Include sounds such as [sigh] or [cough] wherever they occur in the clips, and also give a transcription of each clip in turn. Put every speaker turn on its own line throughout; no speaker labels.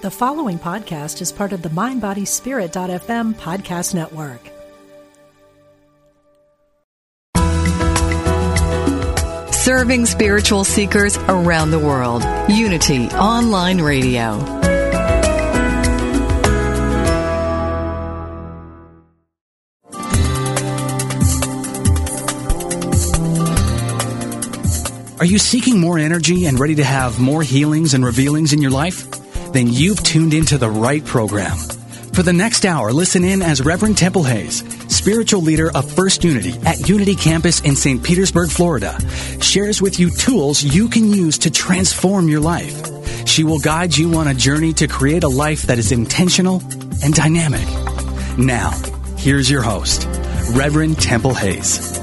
The following podcast is part of the MindBodySpirit.fm podcast network.
Serving spiritual seekers around the world. Unity Online Radio.
Are you seeking more energy and ready to have more healings and revealings in your life? Then you've tuned into the right program. For the next hour, listen in as Reverend Temple Hayes, spiritual leader of First Unity at Unity Campus in St. Petersburg, Florida, shares with you tools you can use to transform your life. She will guide you on a journey to create a life that is intentional and dynamic. Now, here's your host, Reverend Temple Hayes.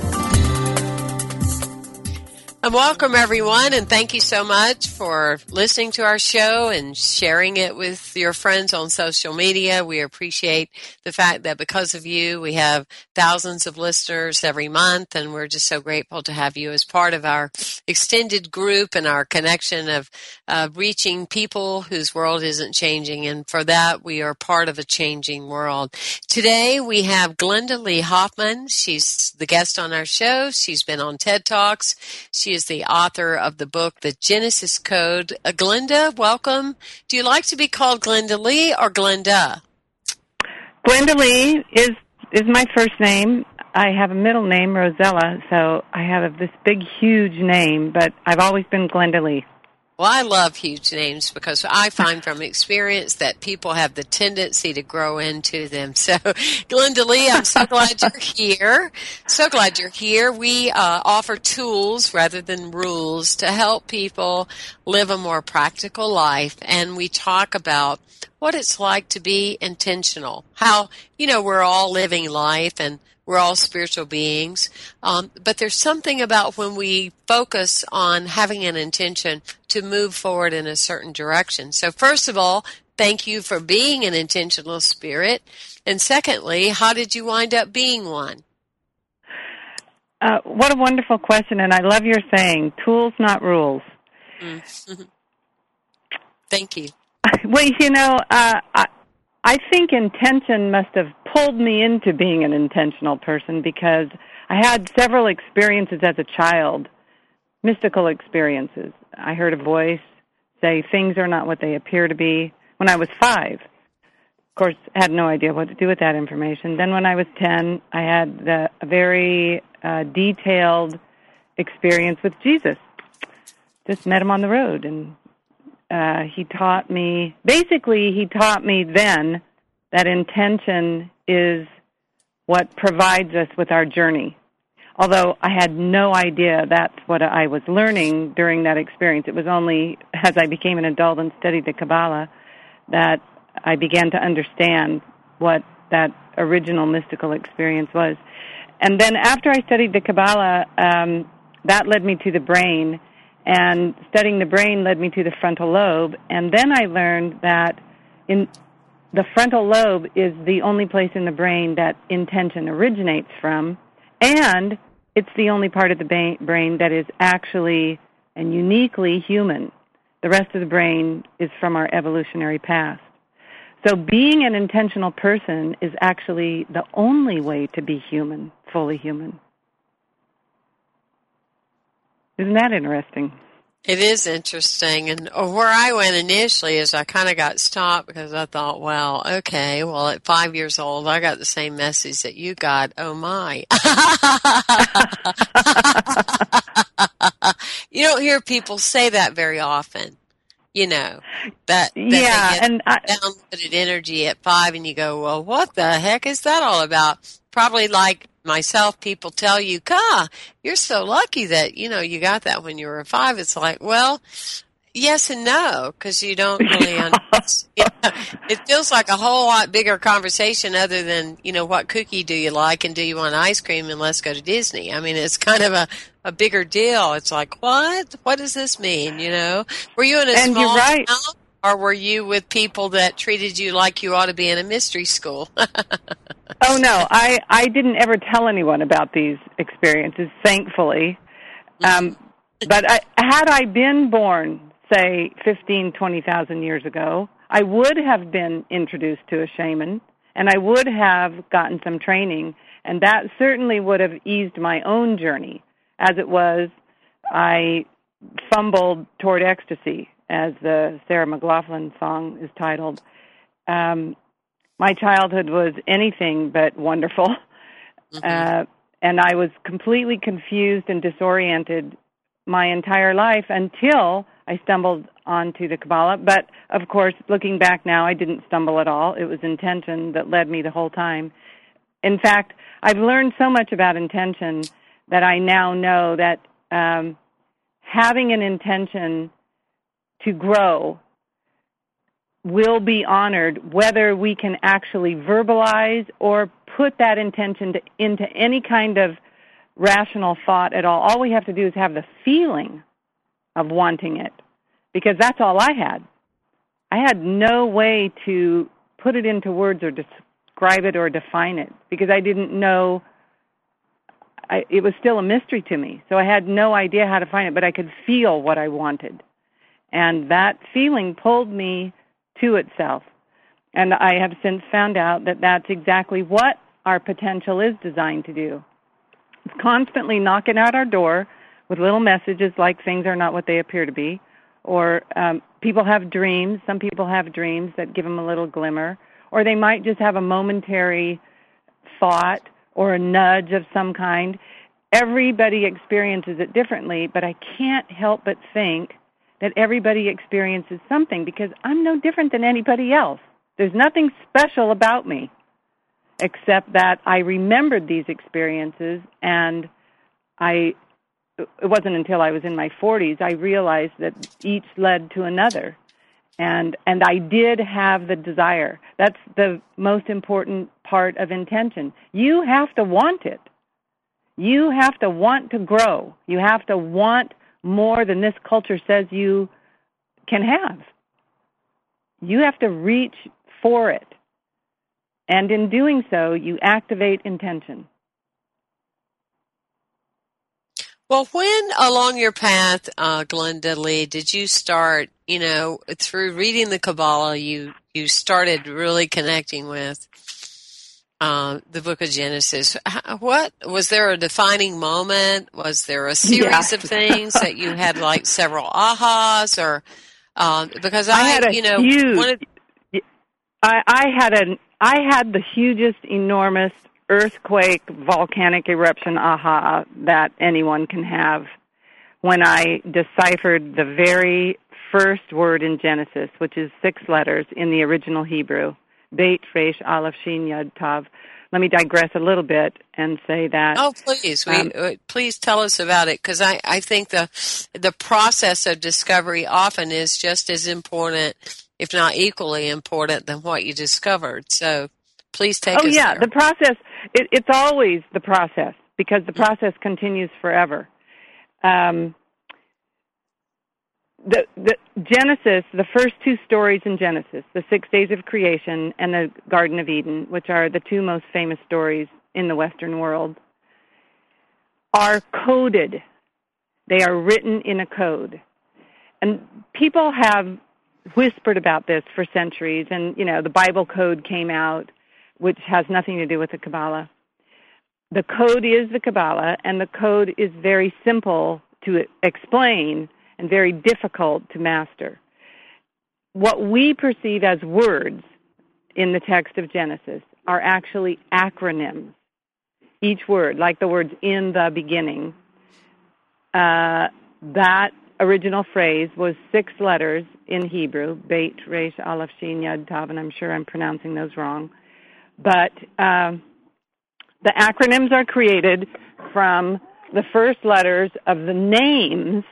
And welcome everyone and thank you so much for listening to our show and sharing it with your friends on social media. We appreciate the fact that because of you, we have thousands of listeners every month and we're just so grateful to have you as part of our extended group and our connection of uh, reaching people whose world isn't changing. And for that, we are part of a changing world. Today we have Glynda Lee Hoffmann. She's the guest on our show. She's been on TED Talks. She is the author of the book, The Genesis Code. Uh, Glynda, welcome. Do you like to be called Glynda Lee or Glynda?
Glynda Lee is is my first name. I have a middle name, Rosella, so I have this big, huge name, but I've always been Glynda Lee.
Well, I love huge names because I find from experience that people have the tendency to grow into them. [laughs] So, Glynda Lee, I'm so glad you're [laughs] here. So glad you're here. We uh, offer tools rather than rules to help people live a more practical life. And we talk about what it's like to be intentional. How, you know, we're all living life and we're all spiritual beings. Um, but there's something about when we focus on having an intention to move forward in a certain direction. So first of all, thank you for being an intentional spirit. And secondly, how did you wind up being one?
Uh, what a wonderful question, and I love your saying, tools, not rules.
Mm-hmm. [laughs] Thank you. [laughs]
Well, you know, uh, I, I think intention must have pulled me into being an intentional person because I had several experiences as a child, mystical experiences. I heard a voice say things are not what they appear to be when I was five. Of course, had no idea what to do with that information. Then, when I was 10, I had the, a very uh, detailed experience with Jesus. Just met him on the road and uh, he taught me, basically, he taught me then that intention is what provides us with our journey. Although I had no idea that's what I was learning during that experience. It was only as I became an adult and studied the Kabbalah that I began to understand what that original mystical experience was. And then after I studied the Kabbalah, um, that led me to the brain and studying the brain led me to the frontal lobe. And then I learned that in the frontal lobe is the only place in the brain that intention originates from, and it's the only part of the brain that is actually and uniquely human. The rest of the brain is from our evolutionary past. So being an intentional person is actually the only way to be human, fully human. Isn't that interesting?
It is interesting. And where I went initially is I kind of got stopped because I thought, well, okay, well, at five years old, I got the same message that you got. Oh my. [laughs] you don't hear people say that very often. You know, that, that
yeah, and I,
downloaded energy at five and you go, well, what the heck is that all about? Probably like myself, people tell you, "Ka, you're so lucky that you know you got that when you were five. It's like, well, yes and no, because you don't [laughs] really. understand. it feels like a whole lot bigger conversation, other than you know what cookie do you like and do you want ice cream and let's go to Disney. I mean, it's kind of a a bigger deal. It's like, what? What does this mean? You know, were you in a
and
small
right.
town? Or were you with people that treated you like you ought to be in a mystery school? [laughs]
oh no, I I didn't ever tell anyone about these experiences, thankfully. Um, but I, had I been born say, fifteen, twenty thousand years ago. I would have been introduced to a shaman, and I would have gotten some training, and that certainly would have eased my own journey. As it was, I fumbled toward ecstasy, as the Sarah McLachlan song is titled. Um, my childhood was anything but wonderful, [laughs] mm-hmm. uh, and I was completely confused and disoriented my entire life until I stumbled onto the Kabbalah. But of course, looking back now, I didn't stumble at all. It was intention that led me the whole time. In fact, I've learned so much about intention that I now know that um, having an intention to grow will be honored whether we can actually verbalize or put that intention to, into any kind of rational thought at all. All we have to do is have the feeling of wanting it because that's all I had. I had no way to put it into words or describe it or define it because I didn't know. I, it was still a mystery to me, so I had no idea how to find it, but I could feel what I wanted. And that feeling pulled me to itself. And I have since found out that that's exactly what our potential is designed to do. It's constantly knocking at our door with little messages like things are not what they appear to be, or um, people have dreams. Some people have dreams that give them a little glimmer, or they might just have a momentary thought or a nudge of some kind. Everybody experiences it differently, but I can't help but think that everybody experiences something because I'm no different than anybody else. There's nothing special about me except that I remembered these experiences and I it wasn't until I was in my 40s I realized that each led to another. And and I did have the desire. That's the most important part of intention. You have to want it. You have to want to grow. You have to want more than this culture says you can have. You have to reach for it. And in doing so, you activate intention.
Well, when along your path, uh, Glynda Lee, did you start, you know, through reading the Kabbalah, you, you started really connecting with uh, the book of Genesis. What was there a defining moment? Was there a [laughs] series yeah. of things that you had like several ahas or, um, because I,
I had a
you know,
huge, wanted, I, I had an, I had the hugest, enormous earthquake, volcanic eruption aha that anyone can have when I deciphered the very first word in Genesis, which is six letters in the original Hebrew, Beit Resh Aleph Shin Yud Tav. Let me digress a little bit and say that.
Oh, please, um, we, uh, please tell us about it because I, I think the the process of discovery often is just as important, if not equally important, than what you discovered. So, please take.
Oh yeah,
there.
the process it, it's always the process because the process continues forever. Um, the, the Genesis, the first two stories in Genesis, the six days of creation and the Garden of Eden, which are the two most famous stories in the Western world, are coded. They are written in a code. And people have whispered about this for centuries, and you know, the Bible code came out which has nothing to do with the Kabbalah. The code is the Kabbalah, and the code is very simple to explain and very difficult to master. What we perceive as words in the text of Genesis are actually acronyms. Each word, like the words in the beginning, uh, that original phrase was six letters in Hebrew, Beit, Resh, Aleph, Shin, Yud, Tav, and I'm sure I'm pronouncing those wrong. But um, the acronyms are created from the first letters of the names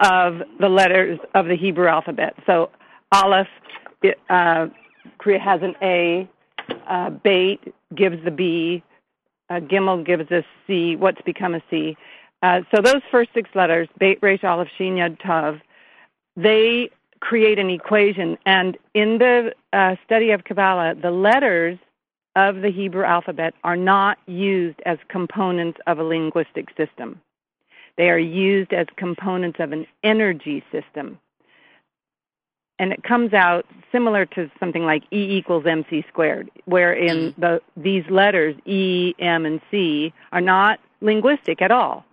of the letters of the Hebrew alphabet. So Aleph uh, has an A, uh, Beit gives the B, uh, Gimel gives a C, what's become a C. Uh, so those first six letters, Beit, Resh, Aleph, Shin, Yud, Tav, they create an equation. And in the uh, study of Kabbalah, the letters of the Hebrew alphabet are not used as components of a linguistic system. They are used as components of an energy system. and it comes out similar to something like E equals MC squared, wherein mm. the these letters E, M, and C are not linguistic at all.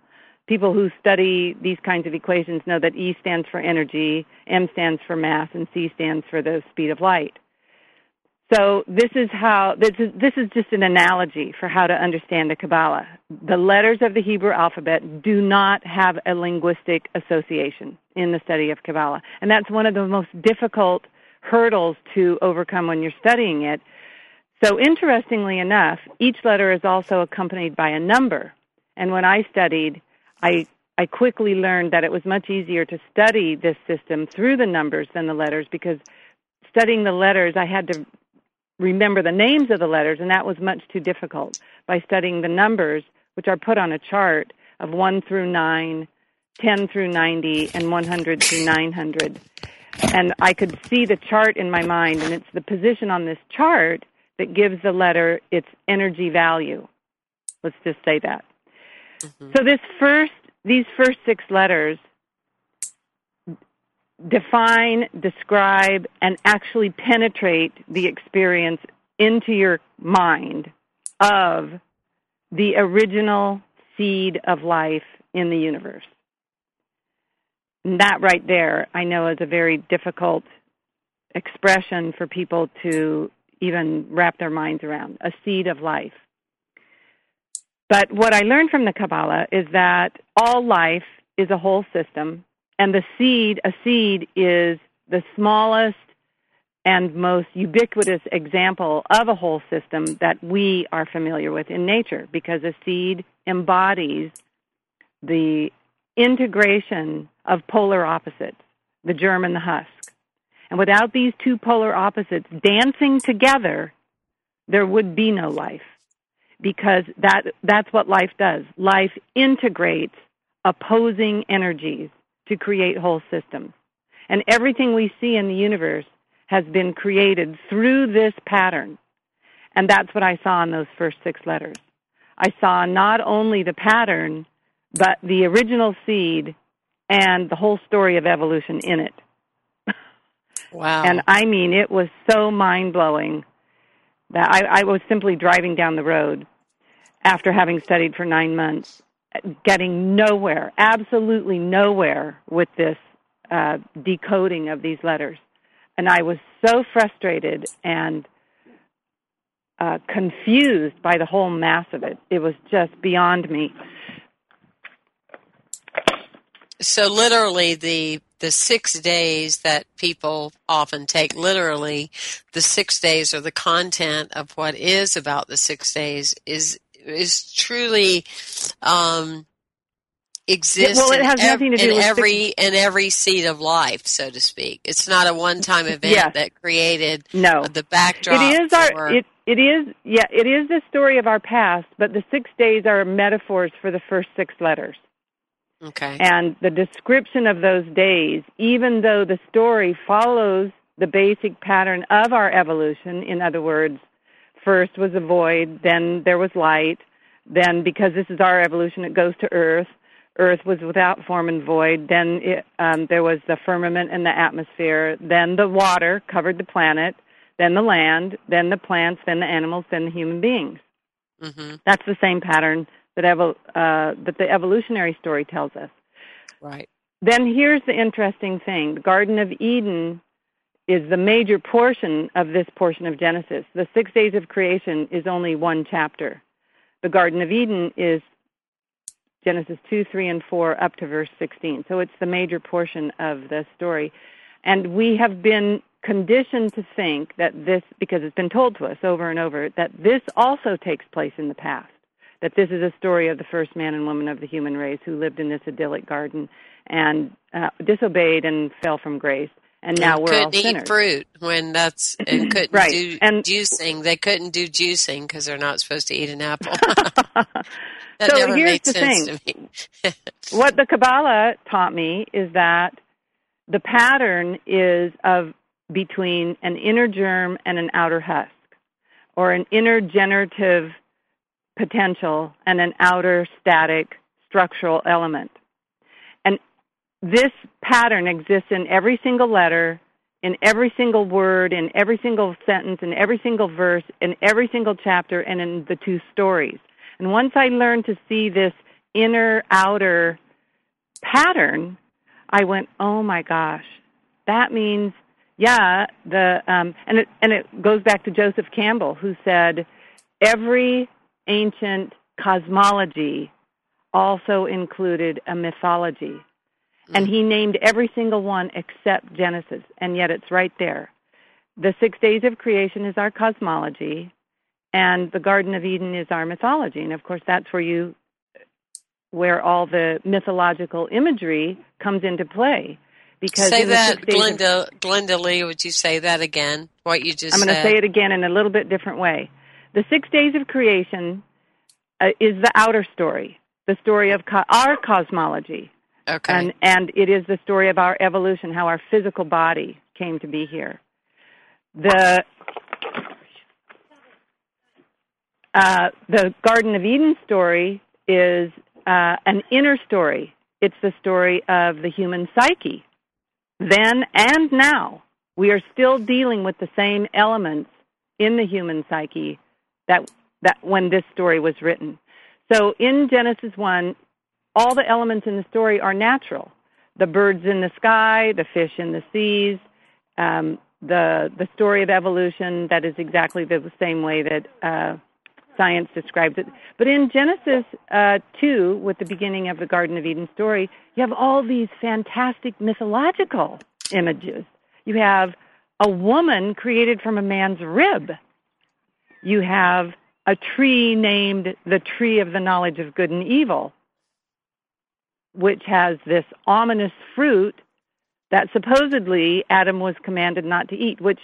People who study these kinds of equations know that E stands for energy, M stands for mass, and C stands for the speed of light. So this is how this is this is just an analogy for how to understand the Kabbalah. The letters of the Hebrew alphabet do not have a linguistic association in the study of Kabbalah, and that's one of the most difficult hurdles to overcome when you're studying it. So interestingly enough, each letter is also accompanied by a number. And when I studied, I I quickly learned that it was much easier to study this system through the numbers than the letters because studying the letters I had to remember the names of the letters, and that was much too difficult. By studying the numbers, which are put on a chart of 1 through 9, 10 through 90, and 100 through 900. And I could see the chart in my mind, and it's the position on this chart that gives the letter its energy value. Let's just say that. Mm-hmm. So this first, these first six letters define, describe, and actually penetrate the experience into your mind of the original seed of life in the universe. And that right there, I know, is a very difficult expression for people to even wrap their minds around a seed of life. But what I learned from the Kabbalah is that all life is a whole system and the seed, a seed is the smallest and most ubiquitous example of a whole system that we are familiar with in nature because a seed embodies the integration of polar opposites, the germ and the husk. And without these two polar opposites dancing together, there would be no life because that, that's what life does. Life integrates opposing energies to create whole systems. And everything we see in the universe has been created through this pattern. And that's what I saw in those first six letters. I saw not only the pattern, but the original seed and the whole story of evolution in it. [laughs]
Wow.
and I mean, it was so mind blowing that I, I was simply driving down the road after having studied for nine months getting nowhere, absolutely nowhere with this uh, decoding of these letters. And I was so frustrated and uh, confused by the whole mass of it. It was just beyond me.
So literally the the 6 days that people often take literally the 6 days or the content of what is about the 6 days is is truly um, exists
well, it has
in,
nothing to do
in
with
every in every seed of life, so to speak. It's not a one time event
yes.
that created
no.
the backdrop.
It is our
for,
it it is yeah, it is the story of our past, but the six days are metaphors for the first six letters.
Okay.
And the description of those days, even though the story follows the basic pattern of our evolution, in other words, first was a void, then there was light, then because this is our evolution, it goes to earth. Earth was without form and void. Then it, um, there was the firmament and the atmosphere. Then the water covered the planet. Then the land. Then the plants. Then the animals. Then the human beings.
Mm-hmm.
That's the same pattern that, evo- uh, that the evolutionary story tells us.
Right.
Then here's the interesting thing: the Garden of Eden is the major portion of this portion of Genesis. The six days of creation is only one chapter. The Garden of Eden is Genesis 2, 3, and 4 up to verse 16. So it's the major portion of the story. And we have been conditioned to think that this, because it's been told to us over and over, that this also takes place in the past. That this is a story of the first man and woman of the human race who lived in this idyllic garden and uh, disobeyed and fell from grace and now
and
we're
couldn't
all sinners.
eat fruit when that's [laughs] and couldn't
right.
do
and,
juicing. They couldn't do juicing because they're not supposed to eat an apple. [laughs] [laughs] that
so
never
here's the thing. what the Kabbalah taught me is that the pattern is of between an inner germ and an outer husk, or an inner generative potential and an outer static structural element this pattern exists in every single letter, in every single word, in every single sentence, in every single verse, in every single chapter, and in the two stories. And once I learned to see this inner outer pattern, I went, "Oh my gosh, that means yeah." The um, and it and it goes back to Joseph Campbell, who said every ancient cosmology also included a mythology. And he named every single one except Genesis, and yet it's right there. The six days of creation is our cosmology, and the Garden of Eden is our mythology. And of course, that's where you, where all the mythological imagery comes into play.
Because say that, Glynda, of, Glynda Lee. Would you say that again? What you just?
I'm going to say it again in a little bit different way. The six days of creation uh, is the outer story, the story of co- our cosmology.
Okay.
And and it is the story of our evolution, how our physical body came to be here. The uh, the Garden of Eden story is uh, an inner story. It's the story of the human psyche. Then and now, we are still dealing with the same elements in the human psyche that that when this story was written. So in Genesis 1, all the elements in the story are natural. The birds in the sky, the fish in the seas, um, the the story of evolution that is exactly the same way that uh, science describes it. But in Genesis uh, 2, with the beginning of the Garden of Eden story, you have all these fantastic mythological images. You have a woman created from a man's rib. You have a tree named the tree of the knowledge of good and evil which has this ominous fruit that supposedly Adam was commanded not to eat, which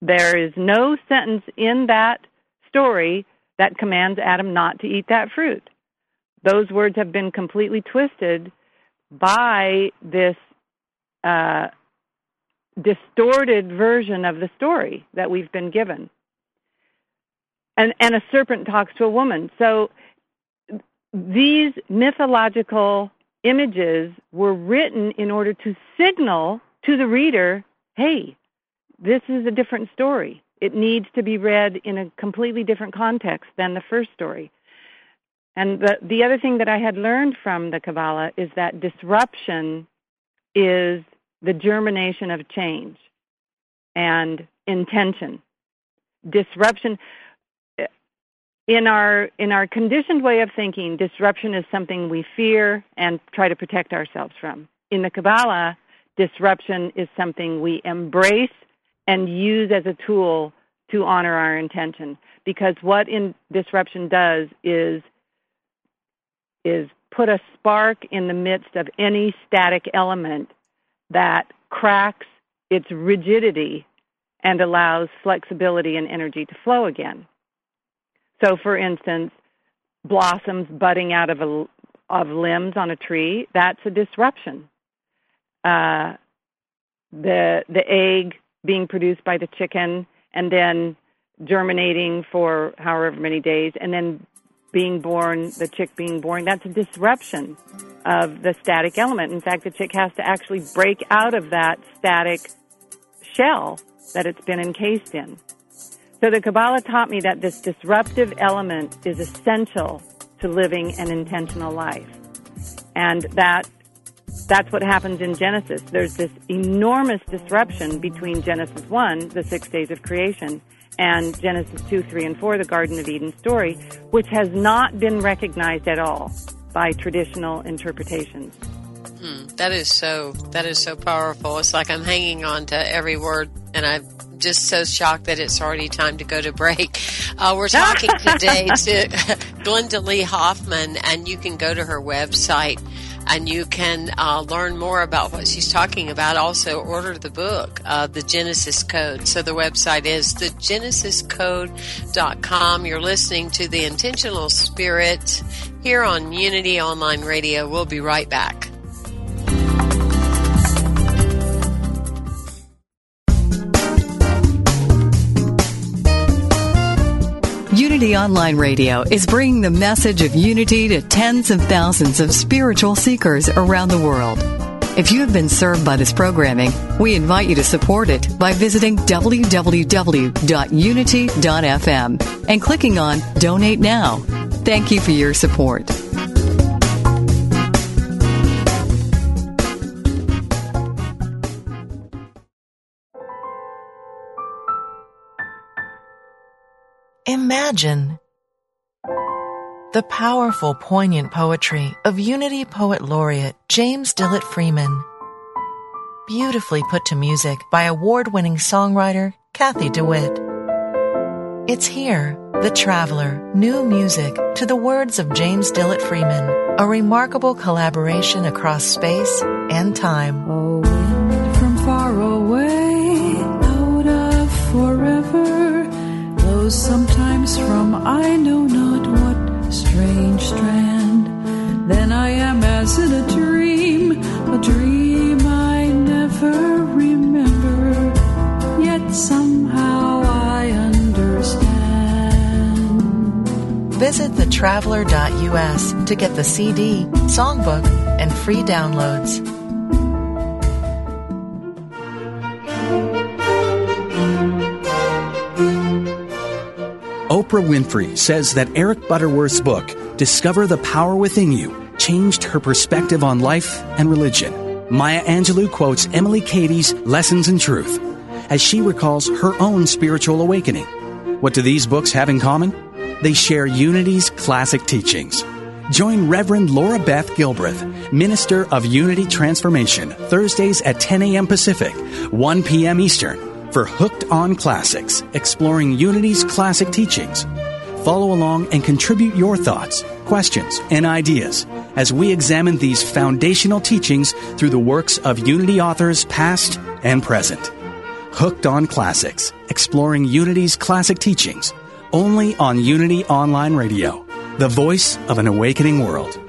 there is no sentence in that story that commands Adam not to eat that fruit. Those words have been completely twisted by this uh, distorted version of the story that we've been given. And, and a serpent talks to a woman. So these mythological images were written in order to signal to the reader, hey, this is a different story. It needs to be read in a completely different context than the first story. And the, the other thing that I had learned from the Kabbalah is that disruption is the germination of change and intention. Disruption, in our in our conditioned way of thinking, disruption is something we fear and try to protect ourselves from. In the Kabbalah, disruption is something we embrace and use as a tool to honor our intention. Because what in disruption does is is put a spark in the midst of any static element that cracks its rigidity and allows flexibility and energy to flow again. So, for instance, blossoms budding out of a, of limbs on a tree, that's a disruption. Uh, the the egg being produced by the chicken and then germinating for however many days and then being born, the chick being born, that's a disruption of the static element. In fact, the chick has to actually break out of that static shell that it's been encased in. So the Kabbalah taught me that this disruptive element is essential to living an intentional life. And that that's what happens in Genesis. There's this enormous disruption between Genesis 1, the six days of creation, and Genesis 2, 3, and 4, the Garden of Eden story, which has not been recognized at all by traditional interpretations.
Hmm, that is so that is so powerful. It's like I'm hanging on to every word and I've just so shocked that it's already time to go to break. Uh, we're [laughs] talking today to [laughs] Glynda Lee Hoffmann, and you can go to her website and you can uh, learn more about what she's talking about. Also, order the book, uh, The Genesis Code. So the website is thegenesiscode.com. You're listening to The Intentional Spirit here on Unity Online Radio. We'll be right back.
Unity Online Radio is bringing the message of unity to tens of thousands of spiritual seekers around the world. If you have been served by this programming, we invite you to support it by visiting www.unity.fm and clicking on Donate Now. Thank you for your support.
Imagine the powerful, poignant poetry of Unity Poet Laureate James Dillet Freeman. Beautifully put to music by award winning songwriter Kathy DeWitt. It's here, The Traveler, new music to the words of James Dillet Freeman, a remarkable collaboration across space and time.
A sometimes from I know not what strange strand. Then I am as in a dream, a dream I never remember, yet somehow I understand.
Visit thetraveler.us to get the CD, songbook, and free downloads.
Oprah Winfrey says that Eric Butterworth's book, Discover the Power Within You, changed her perspective on life and religion. Maya Angelou quotes Emilie Cady's Lessons in Truth as she recalls her own spiritual awakening. What do these books have in common? They share Unity's classic teachings. Join Reverend Laura Beth Gilbreth, Minister of Unity Transformation, Thursdays at 10 a.m. Pacific, 1 p.m. Eastern, for Hooked on Classics, exploring Unity's classic teachings. Follow along and contribute your thoughts, questions, and ideas as we examine these foundational teachings through the works of Unity authors past and present. Hooked on Classics, exploring Unity's classic teachings, only on Unity Online Radio, the voice of an awakening world.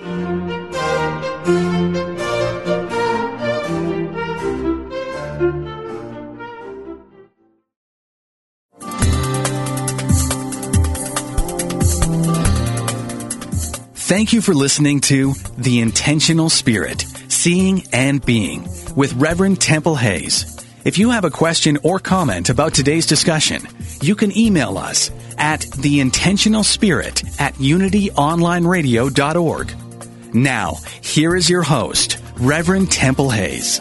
Thank you for listening to The Intentional Spirit, Seeing and Being with Reverend Temple Hayes. If you have a question or comment about today's discussion, you can email us at theintentionalspirit at unityonlineradio.org. Now, here is your host, Reverend Temple Hayes.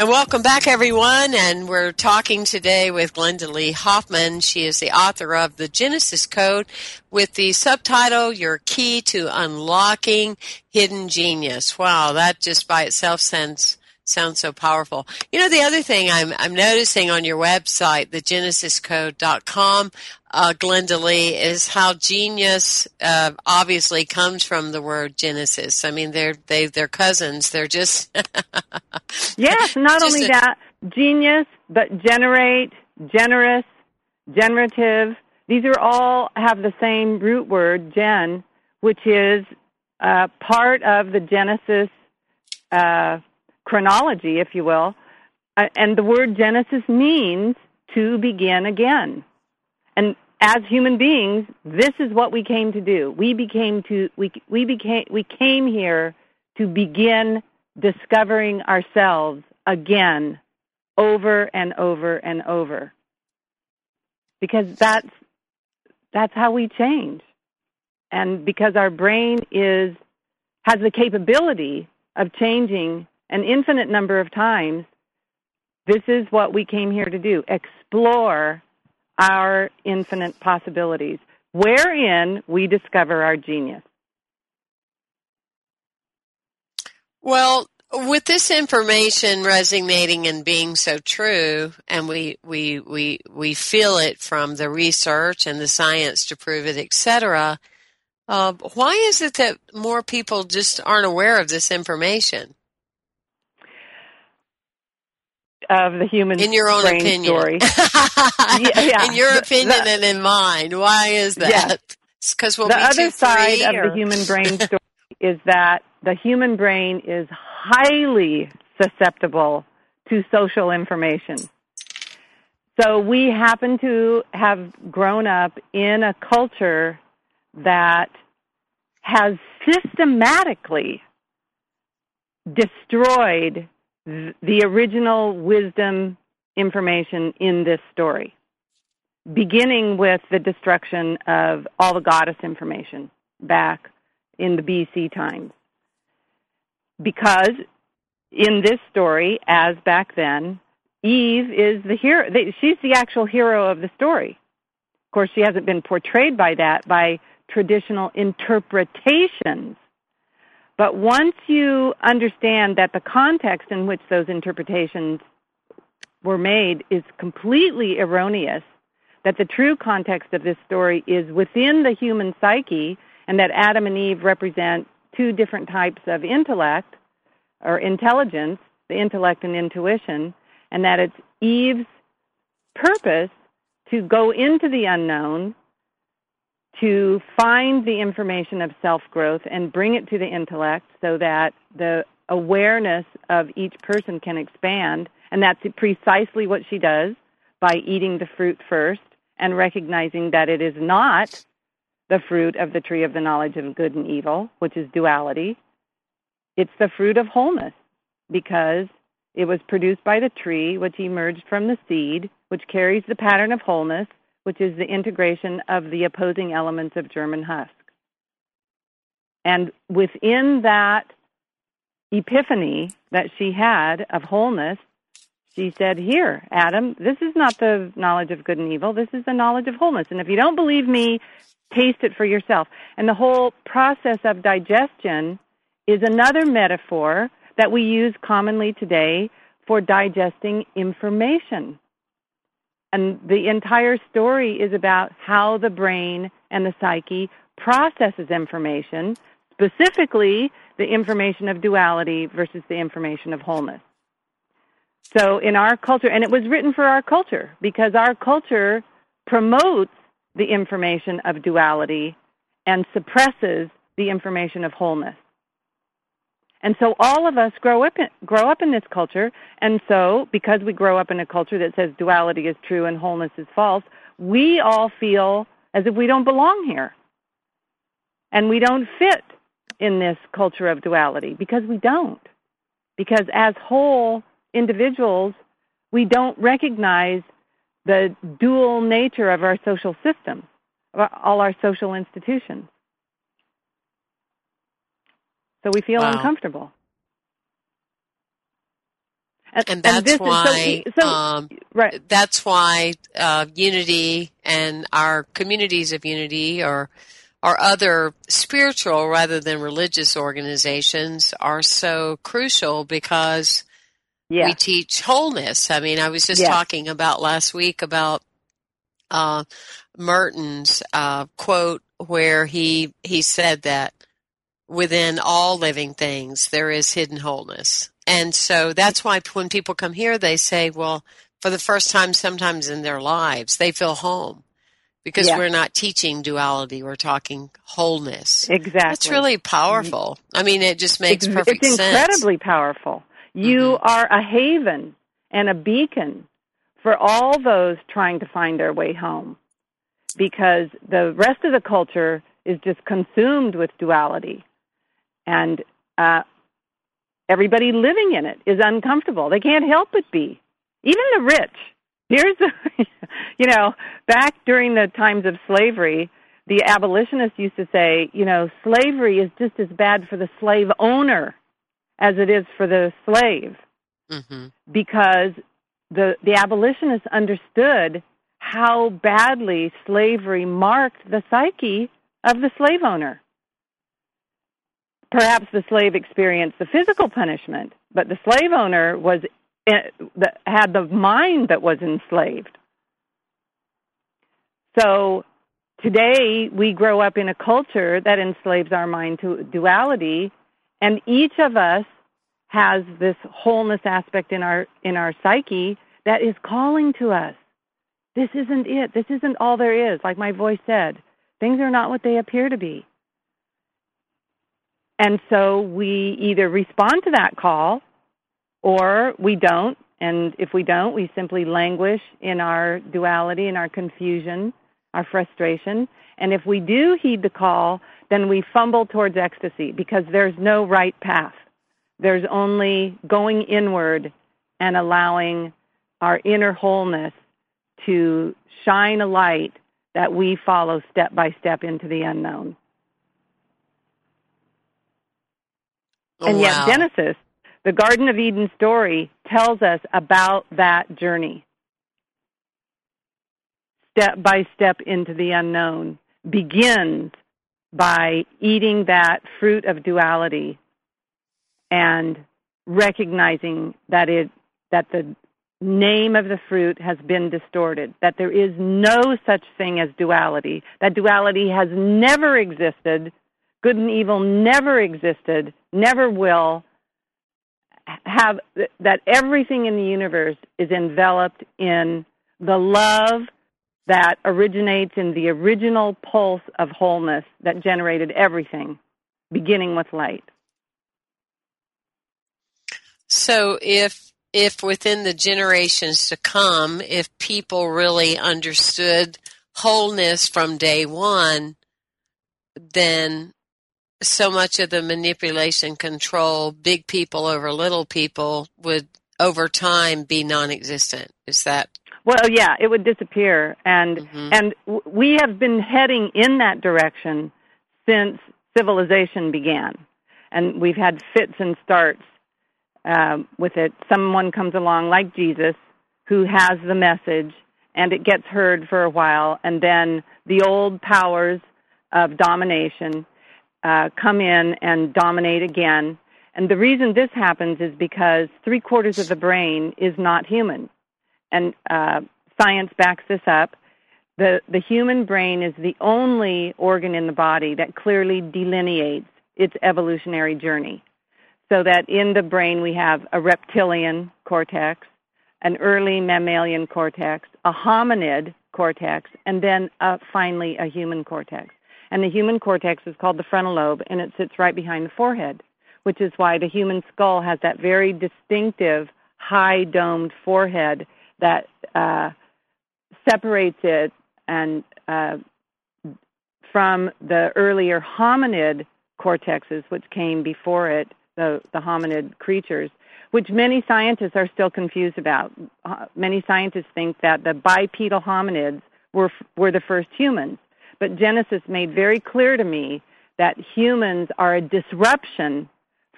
And welcome back, everyone. And we're talking today with Glynda Lee Hoffmann. She is the author of The Genesis Code with the subtitle Your Key to Unlocking Hidden Genius. Wow, that just by itself sounds sounds so powerful. You know, the other thing I'm, I'm noticing on your website, thegenesiscode.com, uh, Glynda Lee, is how genius, uh, obviously comes from the word Genesis. I mean, they're, they, they're cousins. They're just. [laughs]
yes, not only a, that, genius, but generate, generous, generative. These are all have the same root word, gen, which is uh, part of the Genesis uh, chronology, if you will. Uh, and the word Genesis means to begin again. And as human beings, this is what we came to do. We became to we we became we came here to begin discovering ourselves again over and over and over. Because that's that's how we change. And because our brain is has the capability of changing an infinite number of times, this is what we came here to do explore our infinite possibilities, wherein we discover our genius.
Well, with this information resonating and being so true, and we we we we feel it from the research and the science to prove it, etc. Uh, why is it that more people just aren't aware of this information?
Of the human
in your own
brain
opinion.
story. [laughs]
yeah, yeah. In your opinion the, and in mine, why is that? Because we'll
the other side
or...
of the human brain [laughs] story is that the human brain is highly susceptible to social information. So we happen to have grown up in a culture that has systematically destroyed the original wisdom information in this story, beginning with the destruction of all the goddess information back in the BC times. Because in this story, as back then, Eve is the hero. She's the actual hero of the story. Of course, she hasn't been portrayed by that by traditional interpretations. But once you understand that the context in which those interpretations were made is completely erroneous, that the true context of this story is within the human psyche, and that Adam and Eve represent two different types of intellect or intelligence, the intellect and intuition, and that it's Eve's purpose to go into the unknown, to find the information of self growth and bring it to the intellect so that the awareness of each person can expand. And that's precisely what she does by eating the fruit first and recognizing that it is not the fruit of the tree of the knowledge of good and evil, which is duality. It's the fruit of wholeness because it was produced by the tree, which emerged from the seed, which carries the pattern of wholeness, which is the integration of the opposing elements of German husk. And within that epiphany that she had of wholeness, she said, Here, Adam, this is not the knowledge of good and evil. This is the knowledge of wholeness. And if you don't believe me, taste it for yourself. And the whole process of digestion is another metaphor that we use commonly today for digesting information. And the entire story is about how the brain and the psyche processes information, specifically the information of duality versus the information of wholeness. So in our culture, and it was written for our culture because our culture promotes the information of duality and suppresses the information of wholeness. And so all of us grow up in, grow up in this culture, and so because we grow up in a culture that says duality is true and wholeness is false, we all feel as if we don't belong here. And we don't fit in this culture of duality because we don't. Because as whole individuals, we don't recognize the dual nature of our social system, all our social institutions. So we feel wow. uncomfortable.
And, and that's and why so, so, um, right. that's why uh, unity and our communities of unity or or other spiritual rather than religious organizations are so crucial because yeah. we teach wholeness. I mean, I was just yeah. talking about last week about uh, Merton's uh, quote where he he said that within all living things, there is hidden wholeness. And so that's why when people come here, they say, well, for the first time sometimes in their lives, they feel home because yeah. we're not teaching duality. We're talking wholeness.
Exactly.
That's really powerful. I mean, it just makes
it's,
perfect
sense.
It's
incredibly powerful. You mm-hmm. are a haven and a beacon for all those trying to find their way home because the rest of the culture is just consumed with duality and uh, everybody living in it is uncomfortable. They can't help but be. Even the rich. Here's, the, [laughs] you know, back during the times of slavery, the abolitionists used to say, you know, slavery is just as bad for the slave owner as it is for the slave, mm-hmm. because the the abolitionists understood how badly slavery marked the psyche of the slave owner. Perhaps the slave experienced the physical punishment, but the slave owner was eh, had the mind that was enslaved. So today we grow up in a culture that enslaves our mind to duality, and each of us has this wholeness aspect in our in our psyche that is calling to us. This isn't it. This isn't all there is. Like my voice said, things are not what they appear to be. And so we either respond to that call or we don't. And if we don't, we simply languish in our duality, in our confusion, our frustration. And if we do heed the call, then we fumble towards ecstasy because there's no right path. there's only going inward and allowing our inner wholeness to shine a light that we follow step by step into the unknown.
Oh,
and yet,
wow.
Genesis, the Garden of Eden story, tells us about that journey. Step by step into the unknown begins by eating that fruit of duality and recognizing that it that the name of the fruit has been distorted that there is no such thing as duality that duality has never existed good and evil never existed never will have that everything in the universe is enveloped in the love that originates in the original pulse of wholeness that generated everything beginning with light.
So if if within the generations to come, if people really understood wholeness from day one, then so much of the manipulation, control, big people over little people would over time be non-existent. Is that
well yeah it would disappear and
Mhm.
and we have been heading in that direction since civilization began and we've had fits and starts um, with it. Someone comes along like Jesus who has the message and it gets heard for a while, and then the old powers of domination uh, come in and dominate again. And the reason this happens is because three quarters of the brain is not human. And uh, science backs this up. The, the human brain is the only organ in the body that clearly delineates its evolutionary journey so that in the brain we have a reptilian cortex, an early mammalian cortex, a hominid cortex, and then uh, finally a human cortex. And the human cortex is called the frontal lobe, and it sits right behind the forehead, which is why the human skull has that very distinctive high domed forehead that uh, separates it and uh, from the earlier hominid cortexes, which came before it, the, the hominid creatures, which many scientists are still confused about. Uh, many scientists think that the bipedal hominids were, were the first humans. But Genesis made very clear to me that humans are a disruption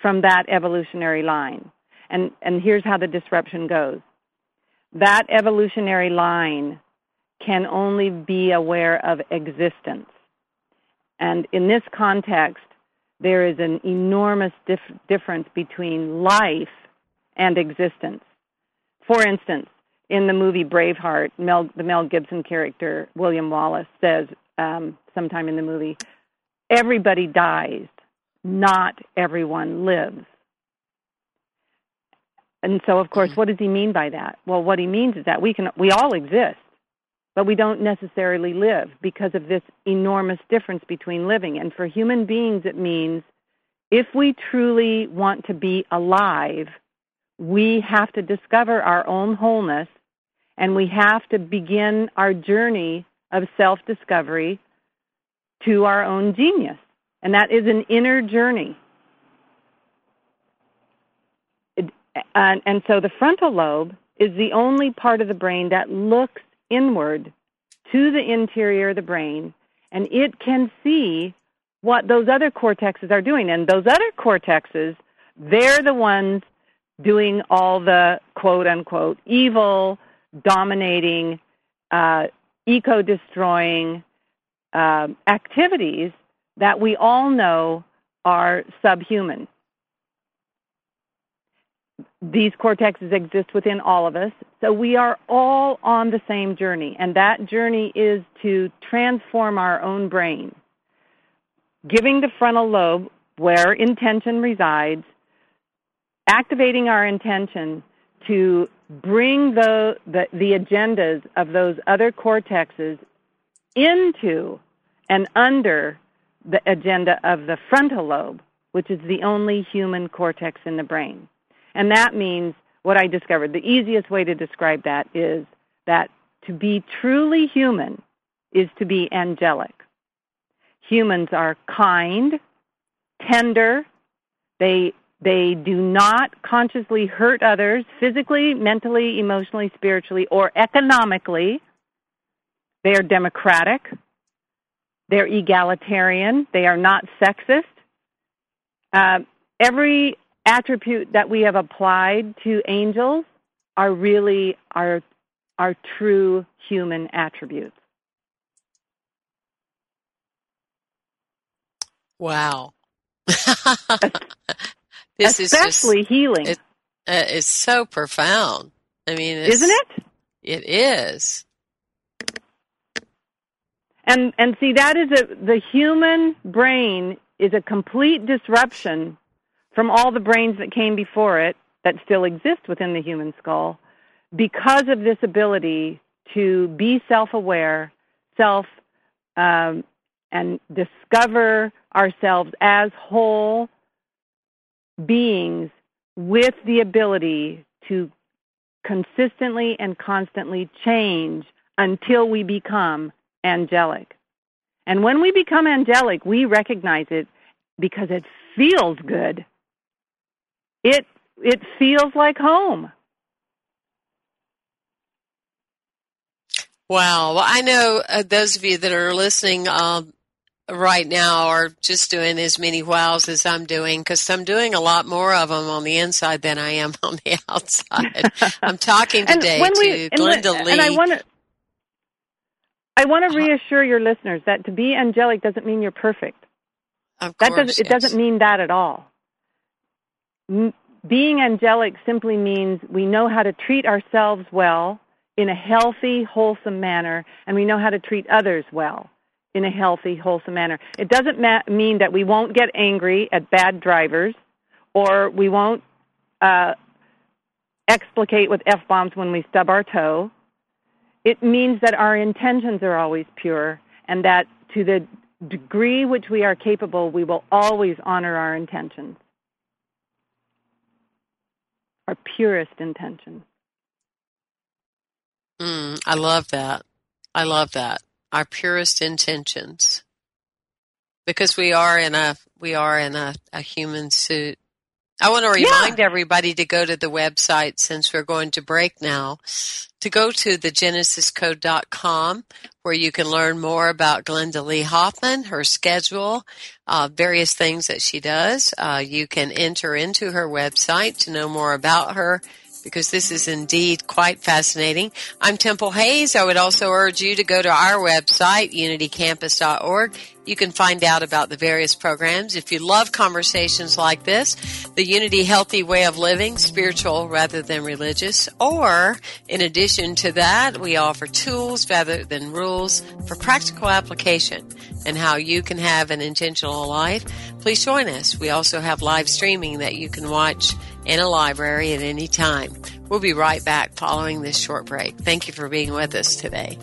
from that evolutionary line. And, and here's how the disruption goes that evolutionary line can only be aware of existence. And in this context, there is an enormous dif- difference between life and existence. For instance, in the movie Braveheart, Mel, the Mel Gibson character, William Wallace, says um, sometime in the movie, everybody dies, not everyone lives. And so, of course, what does he mean by that? Well, what he means is that we can, we all exist, but we don't necessarily live because of this enormous difference between living. And for human beings, it means if we truly want to be alive, we have to discover our own wholeness and we have to begin our journey of self discovery to our own genius. And that is an inner journey. It, and, and so the frontal lobe is the only part of the brain that looks inward to the interior of the brain and it can see what those other cortexes are doing. And those other cortexes, they're the ones doing all the quote unquote evil, dominating, uh, eco destroying uh, activities that we all know are subhuman. These cortexes exist within all of us, so we are all on the same journey, and that journey is to transform our own brain, giving the frontal lobe where intention resides, activating our intention to bring the, the, the agendas of those other cortexes into and under the agenda of the frontal lobe, which is the only human cortex in the brain. And that means what I discovered. The easiest way to describe that is that to be truly human is to be angelic. Humans are kind, tender, they They do not consciously hurt others physically, mentally, emotionally, spiritually, or economically. They are democratic. They're egalitarian. They are not sexist. Uh, every attribute that we have applied to angels are really our, our true human attributes.
Wow. [laughs] [laughs]
this Especially is just, healing. It,
uh, it's so profound. I mean,
isn't it?
It is.
And and see that is a the human brain is a complete disruption from all the brains that came before it that still exist within the human skull because of this ability to be self-aware, self um, and discover ourselves as whole beings with the ability to consistently and constantly change until we become angelic. And when we become angelic, we recognize it because it feels good. It it feels like home.
Wow. Well, I know uh, those of you that are listening um, right now are just doing as many wows as I'm doing because I'm doing a lot more of them on the inside than I am on the [laughs] outside. [laughs] I'm talking today we, to
Glynda
Lee.
And I want to. I want to uh-huh. reassure your listeners that to be angelic doesn't mean you're perfect.
Of
that
course,
doesn't, it
yes.
doesn't mean that at all. Being angelic simply means we know how to treat ourselves well in a healthy, wholesome manner, and we know how to treat others well in a healthy, wholesome manner. It doesn't ma- mean that we won't get angry at bad drivers or we won't uh, explicate with F bombs when we stub our toe. It means that our intentions are always pure and that to the degree which we are capable, we will always honor our intentions, our purest intentions.
Mm, I love that. I love that our purest intentions. Because we are in a we are in a, a human suit. I want to remind
yeah.
everybody to go to the website since we're going to break now to go to thegenesiscode.com where you can learn more about Glynda Lee Hoffmann her schedule uh, various things that she does. Uh, you can enter into her website to know more about her because this is indeed quite fascinating. I'm Temple Hayes. I would also urge you to go to our website, unitycampus.org. You can find out about the various programs. If you love conversations like this, the Unity Healthy Way of Living, spiritual rather than religious, or in addition to that, we offer tools rather than rules for practical application and how you can have an intentional life. Please join us. We also have live streaming that you can watch in a library at any time. We'll be right back following this short break. Thank you for being with us today.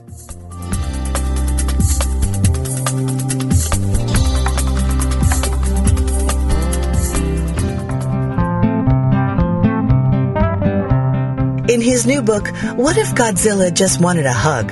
In his new book, What If Godzilla Just Wanted a Hug?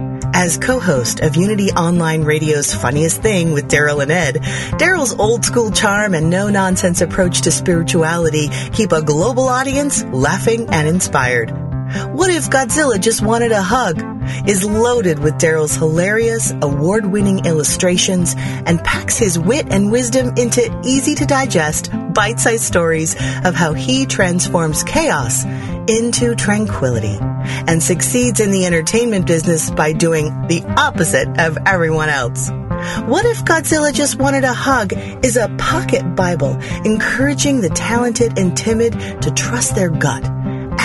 As co-host of Unity Online Radio's Funniest Thing with Daryl and Ed, Daryl's old school charm and no-nonsense approach to spirituality keep a global audience laughing and inspired. What if Godzilla just wanted a hug? is loaded with Daryl's hilarious, award-winning illustrations and packs his wit and wisdom into easy to digest, bite-sized stories of how he transforms chaos into tranquility and succeeds in the entertainment business by doing the opposite of everyone else. What if Godzilla just wanted a hug is a pocket Bible encouraging the talented and timid to trust their gut,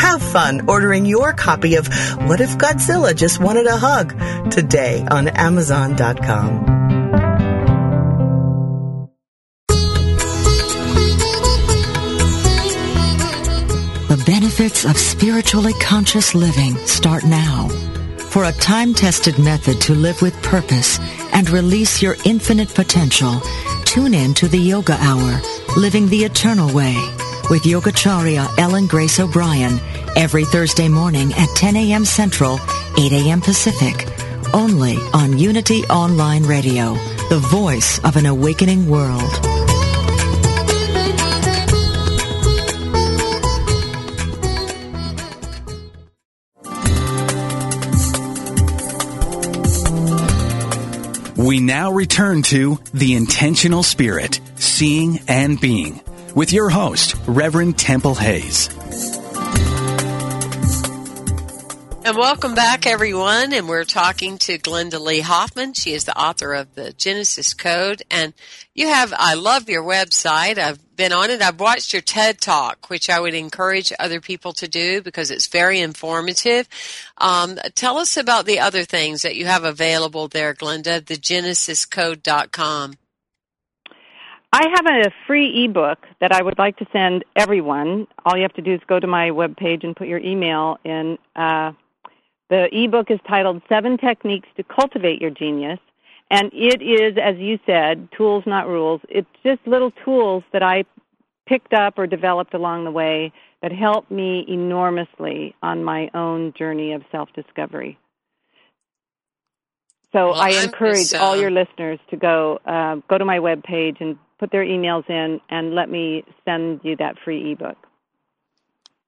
Have fun ordering your copy of What If Godzilla Just Wanted a Hug today on Amazon.com.
The benefits of spiritually conscious living start now. For a time-tested method to live with purpose and release your infinite potential, tune in to the Yoga Hour, Living the Eternal Way, with Yogacharya Ellen Grace O'Brien every Thursday morning at 10 a.m. Central, 8 a.m. Pacific, only on Unity Online Radio, the voice of an awakening world.
We now return to The Intentional Spirit, Seeing and Being, with your host, Reverend Temple Hayes.
And welcome back, everyone. And we're talking to Glynda Lee Hoffmann. She is the author of the Genesis Code. And you have, I love your website. I've been on it. I've watched your TED Talk, which I would encourage other people to do because it's very informative. Um, tell us about the other things that you have available there, Glynda, the genesiscode.com.
I have a free ebook that I would like to send everyone. All you have to do is go to my webpage and put your email in. Uh, the ebook is titled Seven Techniques to Cultivate Your Genius. And it is, as you said, tools, not rules. It's just little tools that I picked up or developed along the way that helped me enormously on my own journey of self discovery. So
Well,
I encourage all
um,
your listeners to go uh, go to my webpage and put their emails in and let me send you that free ebook.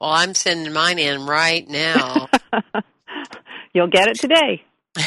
Well, I'm sending mine in right now. [laughs]
You'll get it today. [laughs]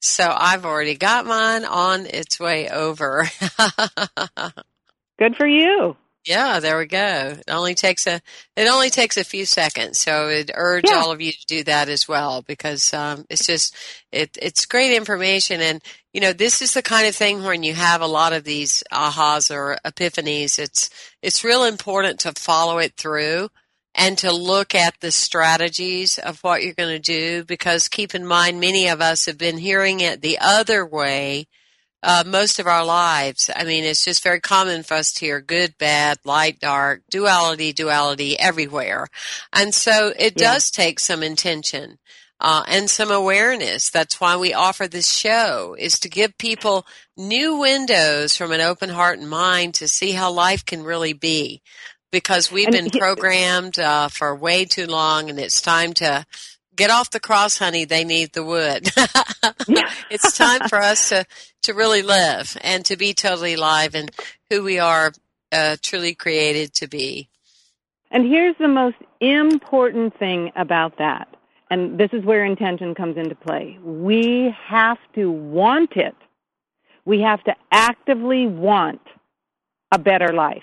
so I've already got mine on its way over. [laughs]
Good for you.
Yeah, there we go. It only takes a it only takes a few seconds. So I'd urge
Yeah.
all of you to do that as well because um, it's just it it's great information and you know this is the kind of thing when you have a lot of these ahas or epiphanies. It's it's real important to follow it through and to look at the strategies of what you're going to do because keep in mind many of us have been hearing it the other way uh, most of our lives. I mean, it's just very common for us to hear good, bad, light, dark, duality, duality everywhere. And so it
Yeah.
does take some intention. Uh, and some awareness. That's why we offer this show is to give people new windows from an open heart and mind to see how life can really be. Because we've been programmed uh, for way too long, and it's time to get off the cross, honey. They need the wood. [laughs] it's time for us to to really live and to be totally alive and who we are uh, truly created to be.
And here's the most important thing about that. And this is where intention comes into play. We have to want it. We have to actively want a better life.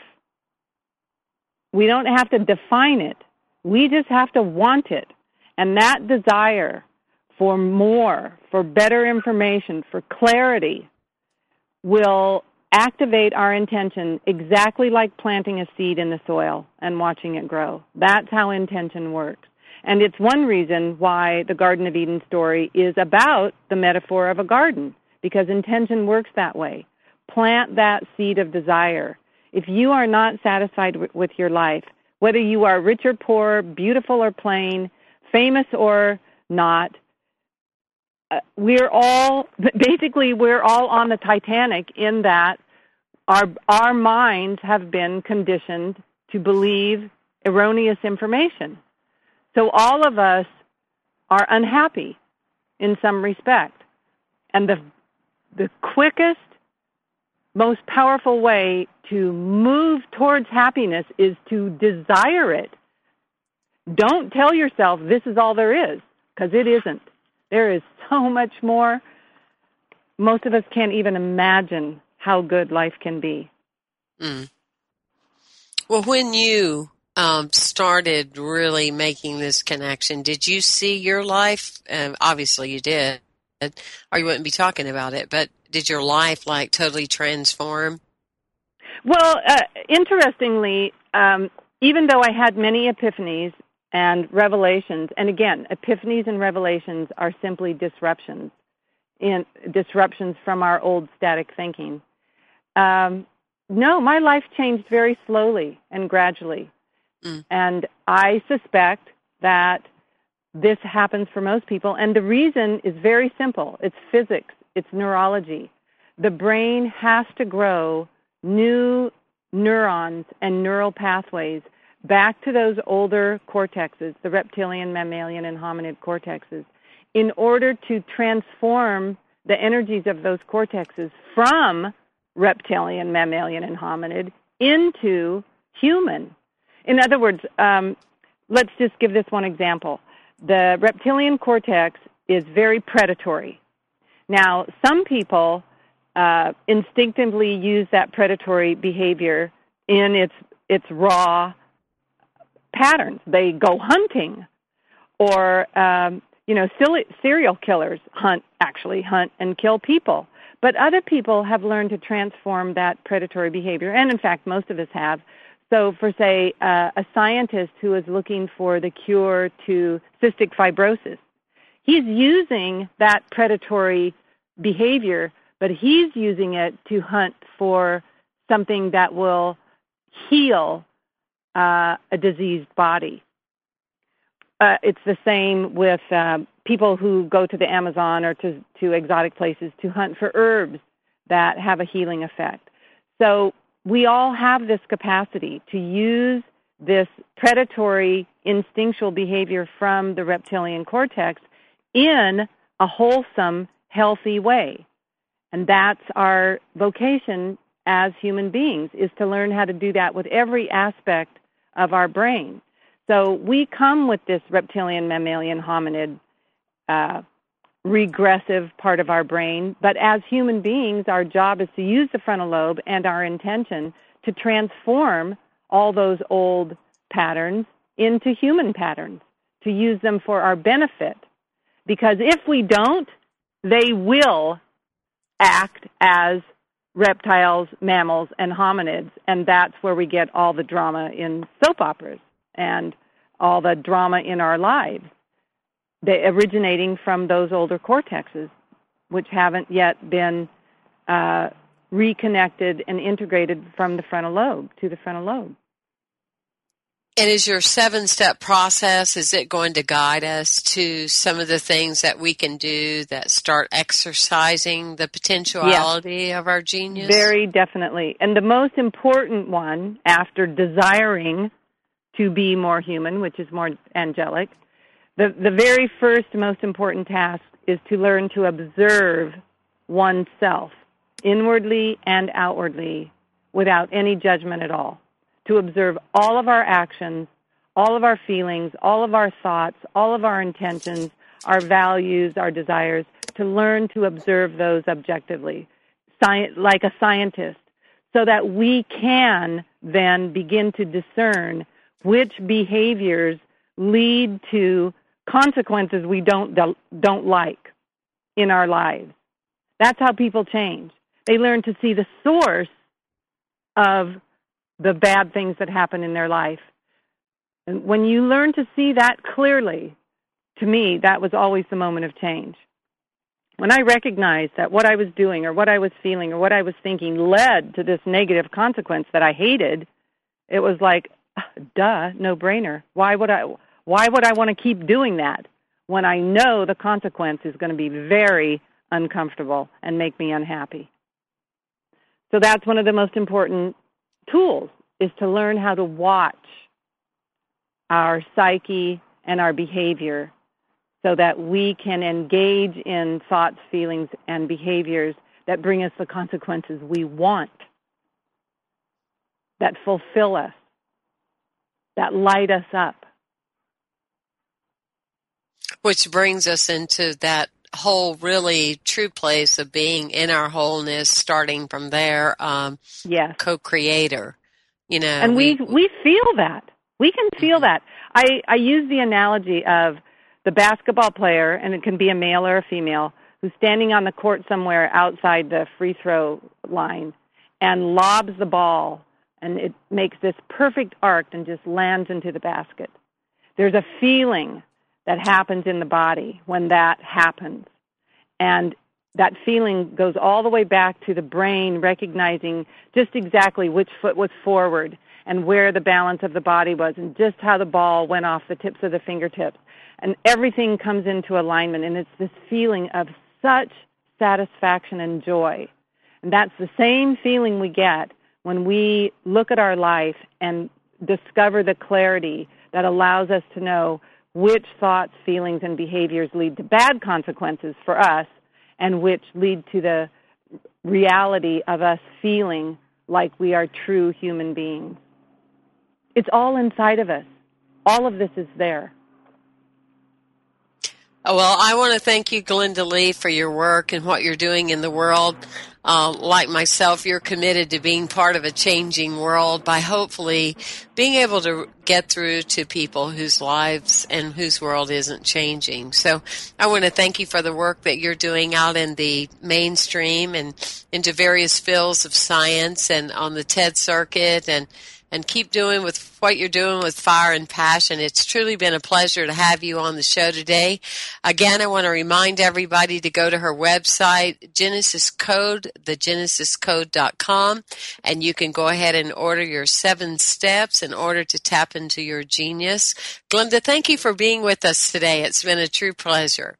We don't have to define it. We just have to want it. And that desire for more, for better information, for clarity will activate our intention exactly like planting a seed in the soil and watching it grow. That's how intention works. And it's one reason why the Garden of Eden story is about the metaphor of a garden, because intention works that way. Plant that seed of desire. If you are not satisfied w- with your life, whether you are rich or poor, beautiful or plain, famous or not, uh, we're all [laughs] basically we're all on the Titanic in that our our minds have been conditioned to believe erroneous information. So all of us are unhappy in some respect. And the the quickest most powerful way to move towards happiness is to desire it. Don't tell yourself this is all there is because it isn't. There is so much more. Most of us can't even imagine how good life can be.
Mm. Well, when you um, started really making this connection, did you see your life? Uh, obviously, you did, or you wouldn't be talking about it. But did your life like totally transform?
Well, uh, interestingly, um, even though I had many epiphanies and revelations, and again, epiphanies and revelations are simply disruptions in disruptions from our old static thinking. Um, no, my life changed very slowly and gradually. Mm. And I suspect that this happens for most people. And the reason is very simple it's physics, it's neurology. The brain has to grow new neurons and neural pathways back to those older cortexes, the reptilian, mammalian, and hominid cortexes, in order to transform the energies of those cortexes from reptilian, mammalian, and hominid into human. In other words, um, let's just give this one example. The reptilian cortex is very predatory. Now, some people uh, instinctively use that predatory behavior in its its raw patterns. They go hunting, or um, you know, serial killers hunt actually hunt and kill people. But other people have learned to transform that predatory behavior, and in fact, most of us have. So, for say, uh, a scientist who is looking for the cure to cystic fibrosis, he's using that predatory behavior, but he's using it to hunt for something that will heal uh, a diseased body. Uh, it's the same with uh, people who go to the Amazon or to, to exotic places to hunt for herbs that have a healing effect. So we all have this capacity to use this predatory instinctual behavior from the reptilian cortex in a wholesome, healthy way. And that's our vocation as human beings is to learn how to do that with every aspect of our brain. So we come with this reptilian, mammalian, hominid uh, regressive part of our brain. But as human beings, our job is to use the frontal lobe and our intention to transform all those old patterns into human patterns, to use them for our benefit. Because if we don't, they will act as reptiles, mammals, and hominids, and that's where we get all the drama in soap operas and all the drama in our lives they, originating from those older cortexes, which haven't yet been uh, reconnected and integrated from the frontal lobe to the frontal lobe.
And is your seven step process, is it going to guide us to some of the things that we can do that start exercising the potentiality yes. of our genius?
Very definitely. And the most important one, after desiring to be more human, which is more angelic, the, the very first most important task is to learn to observe oneself inwardly and outwardly without any judgment at all. To observe all of our actions, all of our feelings, all of our thoughts, all of our intentions, our values, our desires, to learn to observe those objectively, sci- like a scientist, so that we can then begin to discern which behaviors lead to consequences we don't don't like in our lives. That's how people change. They learn to see the source of the bad things that happen in their life. And when you learn to see that clearly, to me, that was always the moment of change. When I recognized that what I was doing or what I was feeling or what I was thinking led to this negative consequence that I hated, it was like, ah, duh, no brainer. Why would I why would I want to keep doing that when I know the consequence is going to be very uncomfortable and make me unhappy? So that's one of the most important tools is to learn how to watch our psyche and our behavior so that we can engage in thoughts, feelings, and behaviors that bring us the consequences we want, that fulfill us, that light us up.
Which brings us into that whole really true place of being in our wholeness, starting from there, um,
yes.
co-creator You know,
and we we feel that. We can feel that. I I use the analogy of the basketball player, and it can be a male or a female, who's standing on the court somewhere outside the free throw line and lobs the ball, and it makes this perfect arc and just lands into the basket. There's a feeling that happens in the body when that happens. And that feeling goes all the way back to the brain recognizing just exactly which foot was forward and where the balance of the body was and just how the ball went off the tips of the fingertips. And everything comes into alignment and it's this feeling of such satisfaction and joy. And that's the same feeling we get when we look at our life and discover the clarity that allows us to know which thoughts, feelings, and behaviors lead to bad consequences for us and which lead to the reality of us feeling like we are true human beings. It's all inside of us. All of this is there.
Oh, well, I want to thank you, Glynda Lee, for your work and what you're doing in the world. Uh, like myself, you're committed to being part of a changing world by hopefully being able to get through to people whose lives and whose world isn't changing. So I want to thank you for the work that you're doing out in the mainstream and into various fields of science and on the TED circuit and and keep doing with what you're doing with fire and passion. It's truly been a pleasure to have you on the show today. Again, I want to remind everybody to go to her website, Genesis Code, thegenesiscode.com, and you can go ahead and order your seven steps in order to tap into your genius. Glynda, thank you for being with us today. It's been a true pleasure.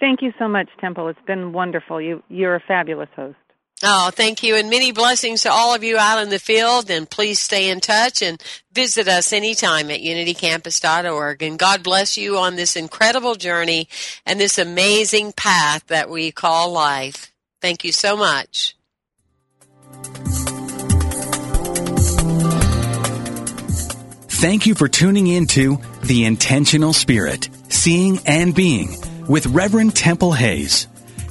Thank you so much, Temple. It's been wonderful. You, you're a fabulous host.
Oh, thank you. And many blessings to all of you out in the field. And please stay in touch and visit us anytime at unitycampus.org. And God bless you on this incredible journey and this amazing path that we call life. Thank you so much.
Thank you for tuning in to The Intentional Spirit, Seeing and Being with Reverend Temple Hayes.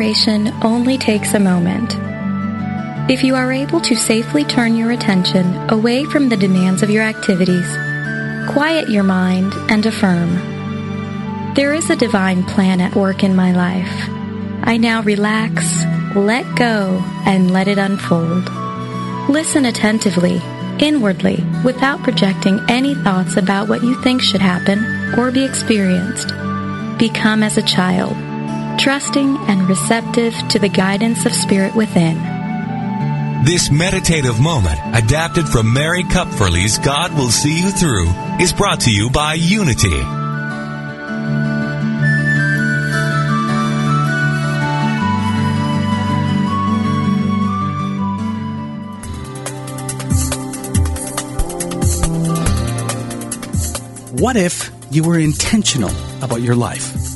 Inspiration only takes a moment. If you are able to safely turn your attention away from the demands of your activities, quiet your mind and affirm. There is a divine plan at work in my life. I now relax, let go, and let it unfold. Listen attentively, inwardly, without projecting any thoughts about what you think should happen or be experienced. Become as a child trusting and receptive to the guidance of Spirit within.
This meditative moment, adapted from Mary Kupferle's God Will See You Through, is brought to you by Unity.
What if you were intentional about your life?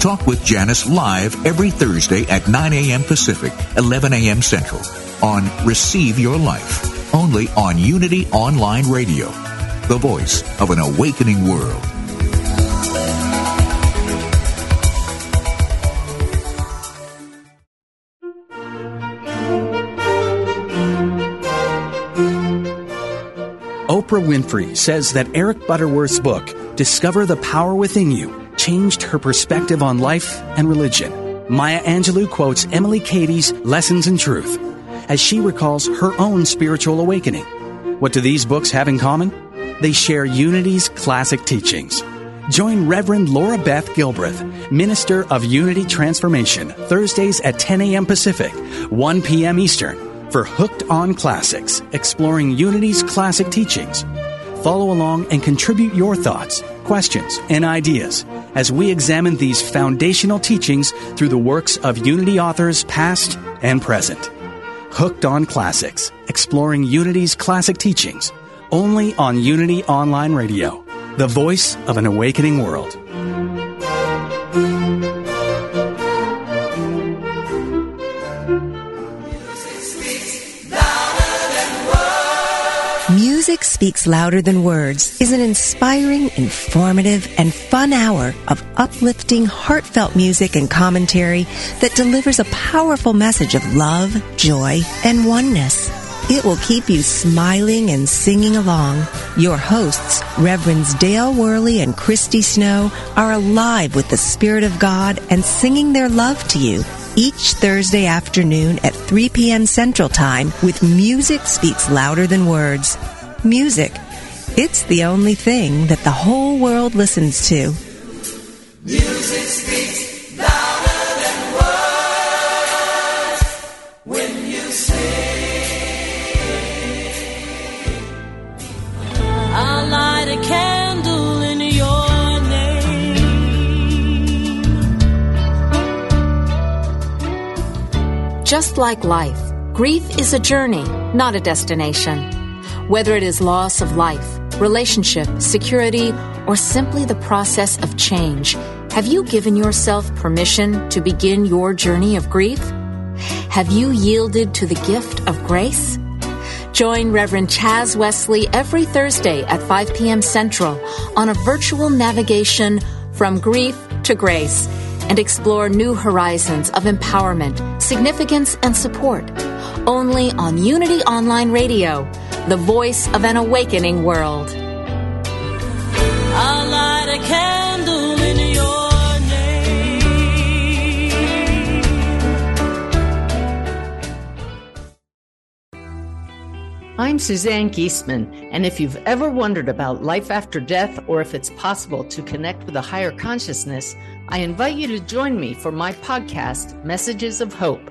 Talk with Janice live every Thursday at 9 a.m. Pacific, 11 a.m. Central on Receive Your Life, only on Unity Online Radio, the voice of an awakening world.
Oprah Winfrey says that Eric Butterworth's book, Discover the Power Within You, changed her perspective on life and religion. Maya Angelou quotes Emilie Cady's Lessons in Truth as she recalls her own spiritual awakening. What do these books have in common? They share Unity's classic teachings. Join Reverend Laura Beth Gilbreth, Minister of Unity Transformation, Thursdays at 10 a.m. Pacific, 1 p.m. Eastern, for Hooked on Classics, exploring Unity's classic teachings. Follow along and contribute your thoughts, questions, and ideas as we examine these foundational teachings through the works of Unity authors past and present. Hooked on Classics, exploring Unity's classic teachings, only on Unity Online Radio, the voice of an awakening world.
Music Speaks Louder Than Words is an inspiring, informative, and fun hour of uplifting, heartfelt music and commentary that delivers a powerful message of love, joy, and oneness. It will keep you smiling and singing along. Your hosts, Reverends Dale Worley and Christy Snow, are alive with the Spirit of God and singing their love to you each Thursday afternoon at 3 p.m. Central Time with Music Speaks Louder Than Words. Music. It's the only thing that the whole world listens to.
Music speaks louder than words when you sing. I'll light a candle in your name.
Just like life, grief is a journey, not a destination. Whether it is loss of life, relationship, security, or simply the process of change, have you given yourself permission to begin your journey of grief? Have you yielded to the gift of grace? Join Reverend Chaz Wesley every Thursday at 5 p.m. Central on a virtual navigation from grief to grace and explore new horizons of empowerment, significance, and support. Only on Unity Online Radio the voice of an awakening world.
I'll light a candle in your
name. I'm Suzanne Giesemann, and if you've ever wondered about life after death or if it's possible to connect with a higher consciousness, I invite you to join me for my podcast, Messages of Hope.